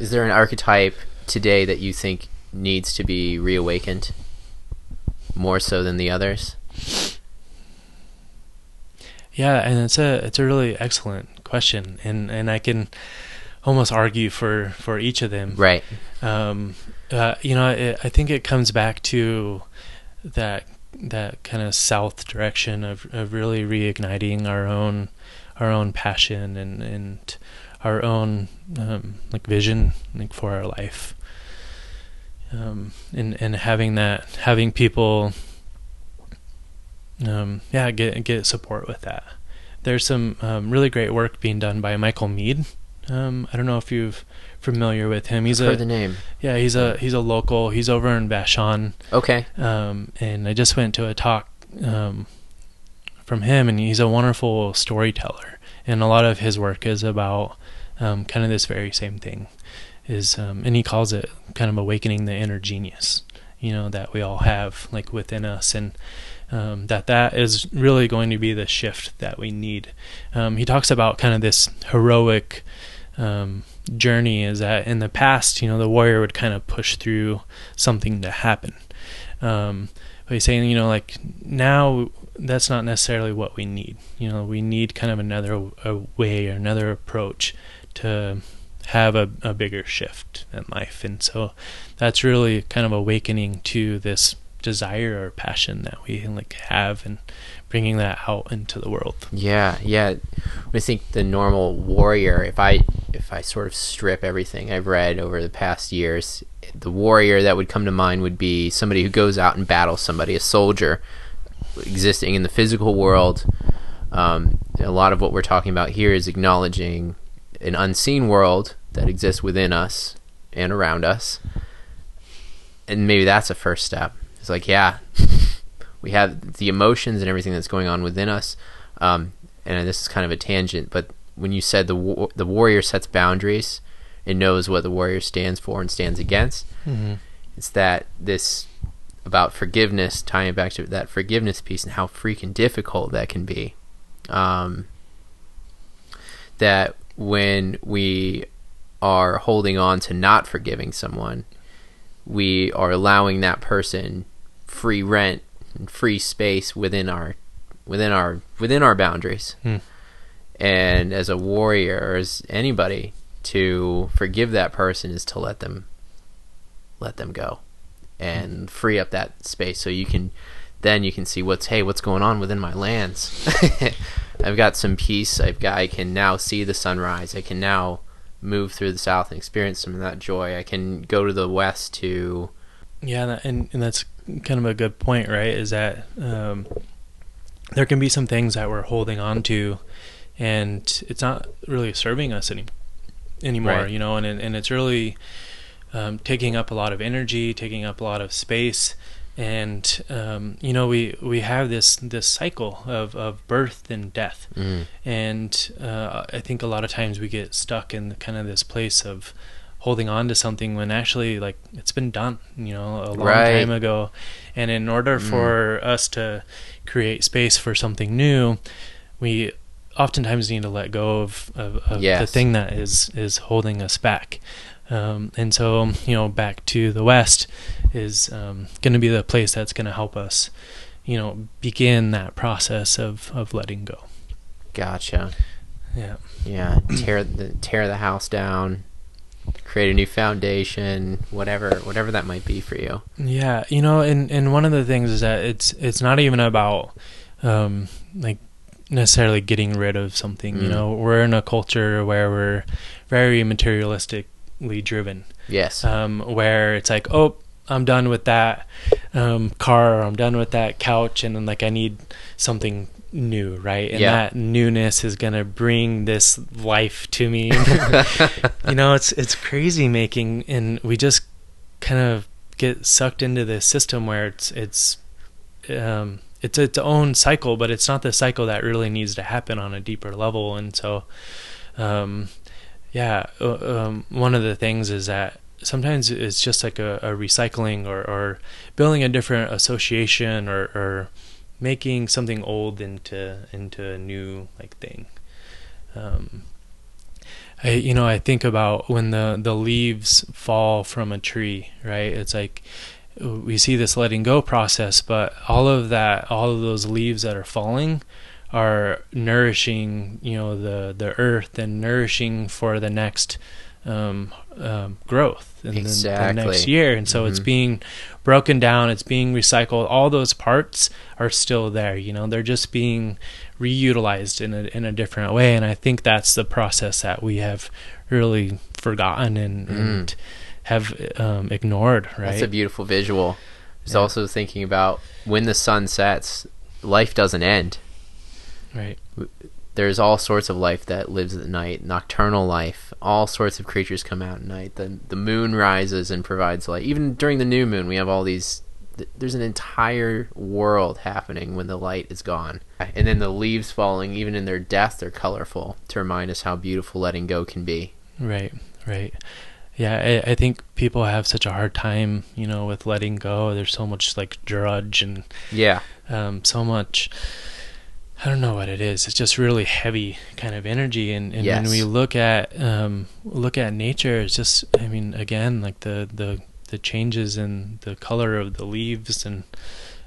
Is there an archetype today that you think needs to be reawakened more so than the others? Yeah, and it's a it's a really excellent question, and and I can almost argue for for each of them. Right. Um, uh, you know, it, I think it comes back to that that kind of south direction of of really reigniting our own our own passion and and our own um, like vision like for our life. Um, and and having that having people um, yeah, get get support with that. There's some um, really great work being done by Michael Meade. Um, I don't know if you're familiar with him. He's I've a heard the name. yeah, he's a he's a local. He's over in Vashon, Okay. um, and I just went to a talk um, from him, and he's a wonderful storyteller. And a lot of his work is about um, kind of this very same thing. Is um, and he calls it kind of awakening the inner genius, you know, that we all have like within us, and um, that that is really going to be the shift that we need. Um, he talks about kind of this heroic um, journey. Is that in the past, you know, the warrior would kind of push through something to happen. Um, but he's saying, you know, like now that's not necessarily what we need. You know, we need kind of another way or another approach to have a, a bigger shift in life. And so that's really kind of awakening to this desire or passion that we like have and bringing that out into the world. Yeah, yeah. I think the normal warrior, if I if I sort of strip everything I've read over the past years, the warrior that would come to mind would be somebody who goes out and battles somebody, a soldier existing in the physical world. Um, a lot of what we're talking about here is acknowledging an unseen world that exists within us and around us. And maybe that's a first step. It's like, yeah, we have the emotions and everything that's going on within us. Um, and this is kind of a tangent, but when you said the the warrior sets boundaries and knows what the warrior stands for and stands against, Mm-hmm. it's that this about forgiveness, tying it back to that forgiveness piece and how freaking difficult that can be. Um, that when we are holding on to not forgiving someone, we are allowing that person free rent and free space within our within our within our boundaries. Hmm. And as a warrior or as anybody to forgive that person is to let them let them go and free up that space so you can then you can see what's hey what's going on within my lands. I've got some peace. I've got I can now see the sunrise. I can now move through the south and experience some of that joy. I can go to the west to yeah, and and that's kind of a good point, right? Is that um, there can be some things that we're holding on to, and it's not really serving us any anymore, right. you know, and and it's really um, taking up a lot of energy, taking up a lot of space, and um, you know we we have this this cycle of, of birth and death, mm. and uh, I think a lot of times we get stuck in kind of this place of holding on to something when actually like it's been done you know a long right. time ago and in order mm. for us to create space for something new we oftentimes need to let go of, of, of yes. the thing that is is holding us back um, and so you know back to the west is um, going to be the place that's going to help us you know begin that process of of letting go gotcha yeah yeah tear the tear the house down create a new foundation, whatever whatever that might be for you. Yeah, you know, and and one of the things is that it's it's not even about um like necessarily getting rid of something, mm. you know. We're in a culture where we're very materialistically driven. Yes. Um where it's like, "Oh, I'm done with that um, car, I'm done with that couch, and then like I need something new, right? And yeah. that newness is gonna bring this life to me. you know, it's it's crazy making, and we just kind of get sucked into this system where it's it's um, it's its own cycle, but it's not the cycle that really needs to happen on a deeper level. And so, um, yeah, uh, um, one of the things is that sometimes it's just like a, a recycling or, or building a different association or, or making something old into into a new like thing. Um, I you know I think about when the the leaves fall from a tree, right? It's like we see this letting go process, but all of that, all of those leaves that are falling, are nourishing, you know, the the earth and nourishing for the next um, um, growth in exactly. the, the, next year. And so mm-hmm. it's being broken down, it's being recycled. All those parts are still there. You know, they're just being reutilized in a in a different way. And I think that's the process that we have really forgotten and, mm. and have um, ignored. Right. That's a beautiful visual. I was yeah. also thinking about when the sun sets, life doesn't end. Right there's all sorts of life that lives at night, nocturnal life. All sorts of creatures come out at night. The the moon rises and provides light. Even during the new moon, we have all these. There's an entire world happening when the light is gone, and then the leaves falling. Even in their death, they're colorful to remind us how beautiful letting go can be. Right, right. Yeah, I, I think people have such a hard time, you know, with letting go. There's so much like drudge and yeah, um, so much I don't know what it is. It's just really heavy kind of energy, and, and yes. when we look at um, look at nature, it's just I mean again like the the the changes in the color of the leaves and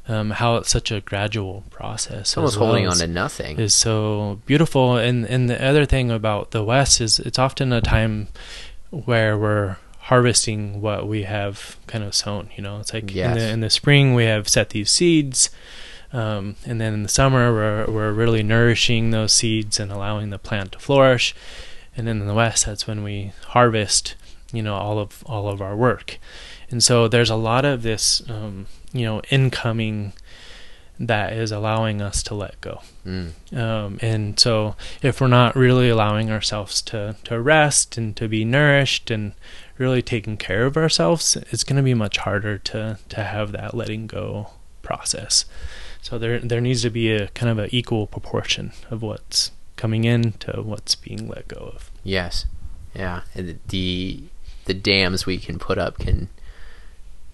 um, how it's such a gradual process. Almost well holding on to nothing is so beautiful. And and the other thing about the West is it's often a time where we're harvesting what we have kind of sown. You know, it's like yes. in the in the spring we have set these seeds um, and then in the summer, we're, we're really nourishing those seeds and allowing the plant to flourish. And then in the west, that's when we harvest, you know, all of all of our work. And so there's a lot of this, um, you know, incoming that is allowing us to let go. Mm. Um, and so if we're not really allowing ourselves to, to rest and to be nourished and really taking care of ourselves, it's going to be much harder to, to have that letting go process. So there there needs to be a kind of an equal proportion of what's coming in to what's being let go of. Yes. Yeah. And the the dams we can put up can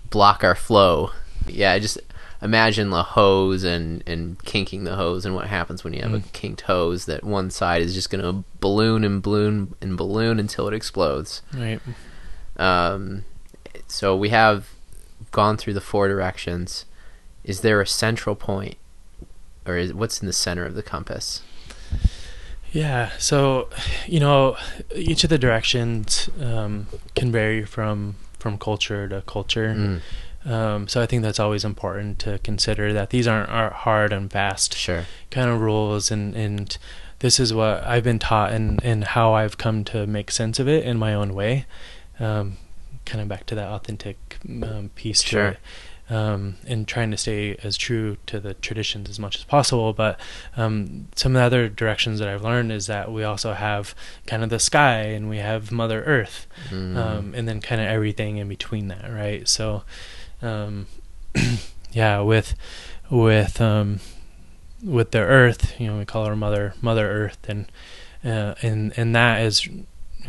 block our flow. Yeah, just imagine the hose and and kinking the hose and what happens when you have mm. a kinked hose that one side is just going to balloon and balloon and balloon until it explodes. Right. Um so we have gone through the four directions is there a central point or is what's in the center of the compass yeah so you know each of the directions um, can vary from from culture to culture mm. Um, so I think that's always important to consider that these aren't, aren't hard and fast Sure. kind of rules and and this is what I've been taught and and how I've come to make sense of it in my own way. Um, kind of back to that authentic um, piece Sure. to it. Um, and trying to stay as true to the traditions as much as possible. But um, some of the other directions that I've learned is that we also have kind of the sky and we have Mother Earth, Mm. um, and then kind of everything in between that, right? So, um, yeah, with with um, with the Earth, you know, we call her Mother Mother Earth, and uh, and and that is,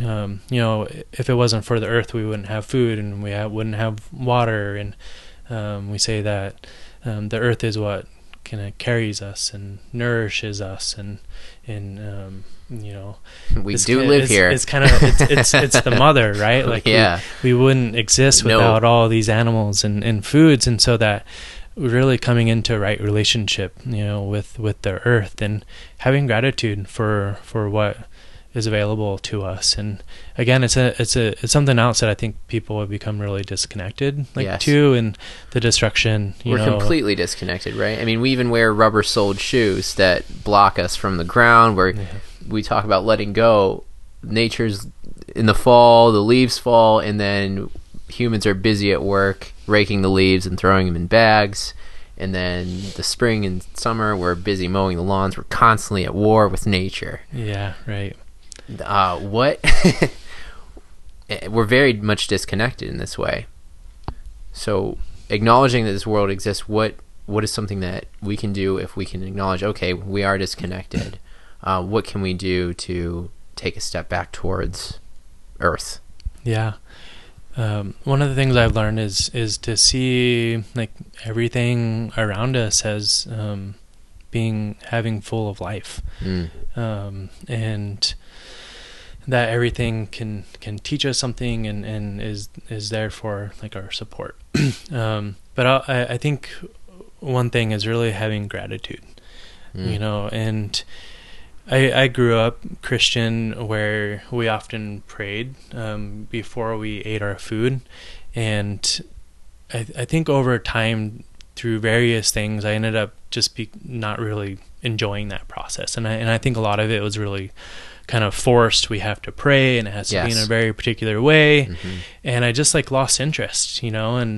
um, you know, if it wasn't for the Earth, we wouldn't have food, and we ha- wouldn't have water, and um, we say that um, the Earth is what kind of carries us and nourishes us, and and um, you know, we do ki- live it's, here. It's kind of it's, it's it's the mother, right? Like yeah. we, wouldn't exist No. without all these animals and, and foods, and so that really coming into a right relationship, you know, with with the earth and having gratitude for for what is available to us. And again, it's a it's a it's something else that I think people have become really disconnected like Yes. to, and the destruction. You We're know, completely disconnected, right? I mean, we even wear rubber soled shoes that block us from the ground. Where Yeah. we talk about letting go. Nature's in the fall, the leaves fall, and then humans are busy at work raking the leaves and throwing them in bags. And then the spring and summer, we're busy mowing the lawns. We're constantly at war with nature. Yeah, right. Uh, what? we're very much disconnected in this way. So, acknowledging that this world exists, what what is something that we can do if we can acknowledge, okay, we are disconnected? Uh, what can we do to take a step back towards Earth? Yeah. Um, one of the things I've learned is is to see like everything around us as um, being having full of life, Mm. um, and that everything can can teach us something and, and is is there for like our support. um, but I, I think one thing is really having gratitude Mm. you know and I, I grew up christian where we often prayed um, before we ate our food and I, I think over time through various things i ended up just be not really enjoying that process and I, and I think a lot of it was really kind of forced we have to pray and it has to be in a very particular way Mhm. and I just like lost interest, you know, and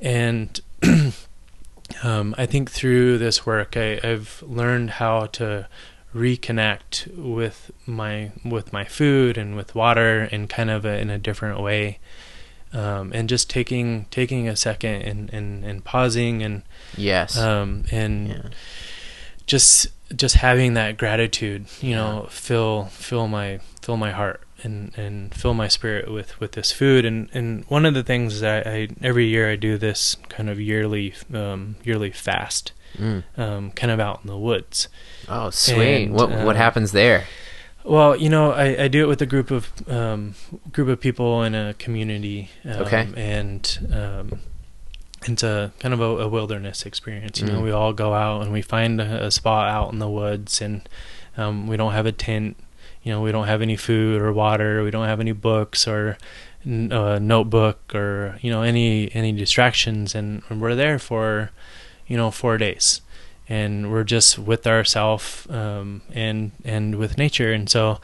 and um, I think through this work, I, I've learned how to reconnect with my with my food and with water in kind of a, in a different way, um, and just taking taking a second and and, and pausing and Yes. um, and yeah. Just just having that gratitude you know fill fill my fill my heart and and fill my spirit with with this food and and one of the things that I every year I do this kind of yearly um yearly fast Mm. um kind of out in the woods Oh, sweet. And, what what uh, happens there? well you know I, I do it with a group of um group of people in a community um, Okay. and um it's a kind of a, a wilderness experience. You know, Mm. we all go out and we find a, a spot out in the woods, and um, we don't have a tent. You know, we don't have any food or water. We don't have any books or uh, notebook or you know any any distractions, and we're there for you know four days, and we're just with ourself um, and and with nature. And so,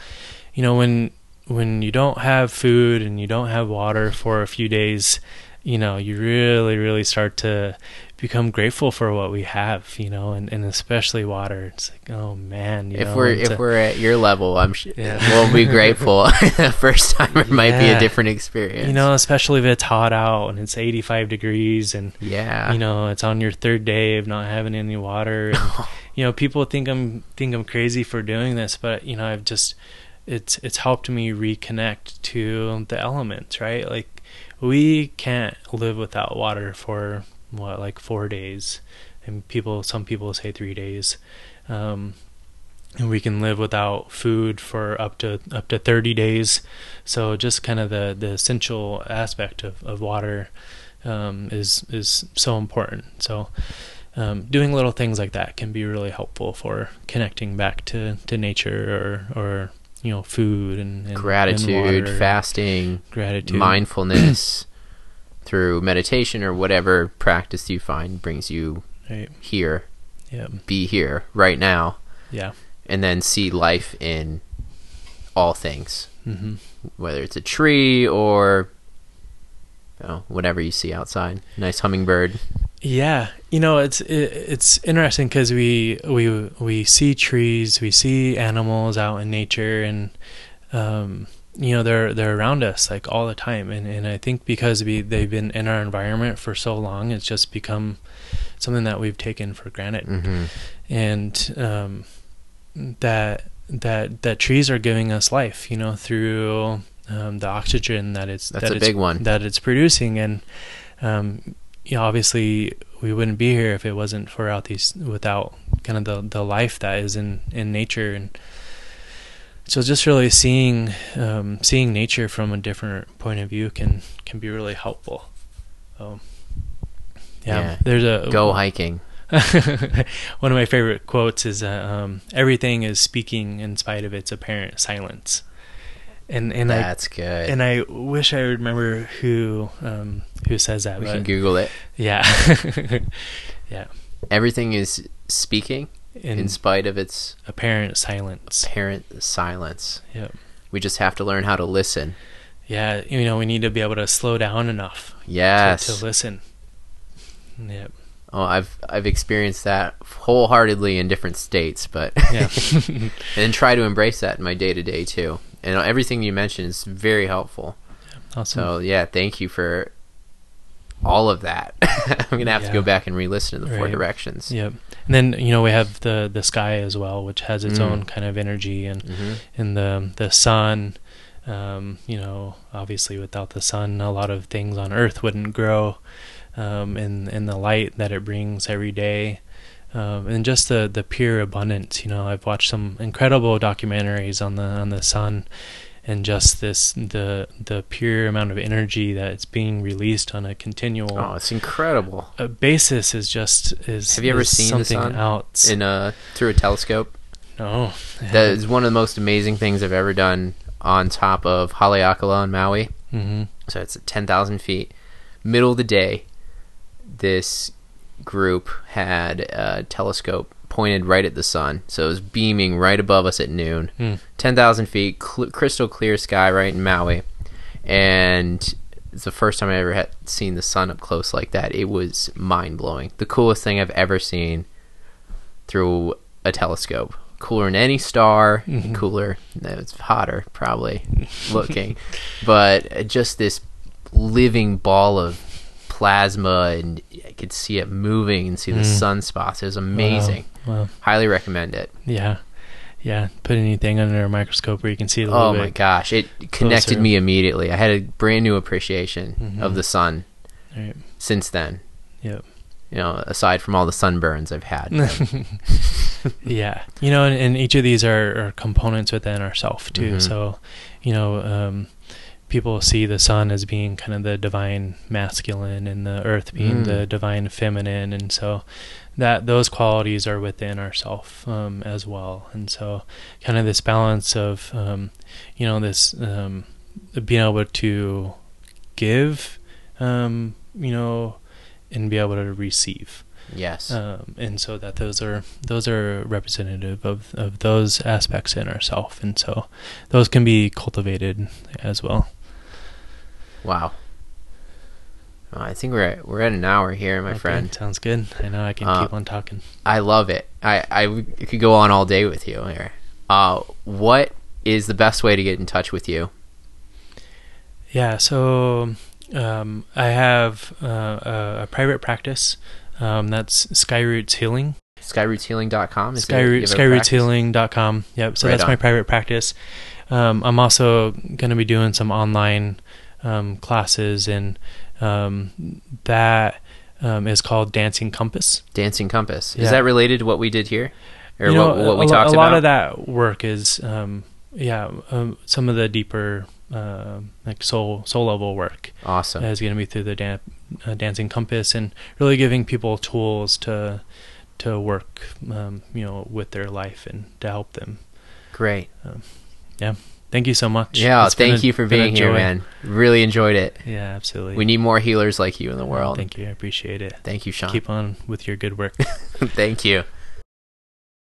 you know, when when you don't have food and you don't have water for a few days, you know, you really, really start to become grateful for what we have, you know, and, and especially water. It's like, oh man, you if know, we're if a- we're at your level, I'm Yeah. we'll be grateful. the first time it might be a different experience. you know, especially if it's hot out and it's 85 degrees and Yeah. you know it's on your third day of not having any water and you know people think i'm think i'm crazy for doing this but you know i've just it's it's helped me reconnect to the elements right like we can't live without water for what like four days. And people some people say three days. Um and we can live without food for up to up to 30 days. So just kind of the the essential aspect of, of water um, is is so important. So um, doing little things like that can be really helpful for connecting back to, to nature or or you know food and, and and Gratitude, water, fasting, gratitude, mindfulness. through meditation or whatever practice you find brings you Right. here, Yeah. be here right now, Yeah. and then see life in all things, hmm whether it's a tree or you know, whatever you see outside. Nice hummingbird. Yeah, you know it's it, it's interesting because we we we see trees, we see animals out in nature, and um, you know they're they're around us like all the time, and and I think because we they've been in our environment for so long, it's just become something that we've taken for granted, hmm and um, that that that trees are giving us life, you know, through um, the oxygen that it's That's that a it's big one. that it's producing and um you know obviously we wouldn't be here if it wasn't for out these without kind of the the life that is in in nature and so just really seeing um seeing nature from a different point of view can can be really helpful um yeah, Yeah. there's a Go hiking. one of my favorite quotes is uh, um, everything is speaking in spite of its apparent silence and and I That's good. and I wish I remember who um, who says that. we can Google it. Yeah, yeah, Everything is speaking in, in spite of its apparent silence. apparent silence. Yep. We just have to learn how to listen. Yeah, you know, we need to be able to slow down enough Yes. to, to listen. Yep. Oh, I've I've experienced that wholeheartedly in different states, but Yeah. and try to embrace that in my day to day too. And everything you mentioned is very helpful. awesome. So yeah, thank you for all of that. I'm gonna have to go back and re-listen to the four Right. directions. Yep. And then you know we have the the sky as well, which has its Mm. own kind of energy, and hmm and the the sun. Um, you know, obviously, without the sun, a lot of things on Earth wouldn't grow. Um, and and the light that it brings every day, um, and just the the pure abundance. You know, I've watched some incredible documentaries on the on the sun, and just this the the pure amount of energy that it's being released on a continual Oh, it's incredible. uh, basis is just is. Have you ever is seen the something sun else? In a through a telescope. no, That is one of the most amazing things I've ever done on top of Haleakala on Maui. hmm So it's at 10,000 feet. Middle of the day, this group had a telescope pointed right at the sun. So it was beaming right above us at noon. Mm. 10,000 feet, cl- crystal clear sky right in Maui. And it's the first time I ever had seen the sun up close like that. It was mind blowing. The coolest thing I've ever seen through a telescope. Cooler than any star, Mhm. cooler. It's hotter, probably looking, but just this living ball of plasma, and I could see it moving and see the Mm. sunspots. It was amazing. Wow. wow. Highly recommend it. Yeah. Yeah. Put anything under a microscope where you can see it a little Oh my gosh, it connected closer. me immediately. I had a brand new appreciation Mhm. of the sun Right. since then. Yep. You know, aside from all the sunburns I've had. yeah. You know, and, and each of these are, are components within ourself too. Mhm. So, you know, um, people see the sun as being kind of the divine masculine and the earth being Mm. the divine feminine. And so that those qualities are within ourself um, as well. And so kind of this balance of, um, you know, this um, being able to give, um, you know, and be able to receive yes. um, and so that those are those are representative of of those aspects in ourself, and so those can be cultivated as well. Wow. Well, I think we're at, we're at an hour here, my Okay, friend. sounds good. I know I can Uh, keep on talking. I love it. I, I could go on all day with you here. Uh, what is the best way to get in touch with you? Yeah, so um, I have uh, a, a private practice. Um, that's Skyroots Healing. Skyrootshealing.com? Is Skyroot, it, you have skyrootshealing.com. Yep. So Right that's on. my private practice. Um, I'm also going to be doing some online um, classes, and um, that um, is called Dancing Compass. Dancing Compass. Yeah. Is that related to what we did here? Or you know, what, what we a, talked a about? lot of that work is, um, yeah, um, some of the deeper, uh, like soul soul level work Awesome. is going to be through the dan- uh, Dancing Compass, and really giving people tools to to work, um, you know, with their life and to help them. Great. yeah. Thank you so much. Yeah, It's thank a- you for being here, man. Really enjoyed it. Yeah, absolutely. We need more healers like you in the world. Thank you. I appreciate it. Thank you, Shawn. Keep on with your good work. Thank you.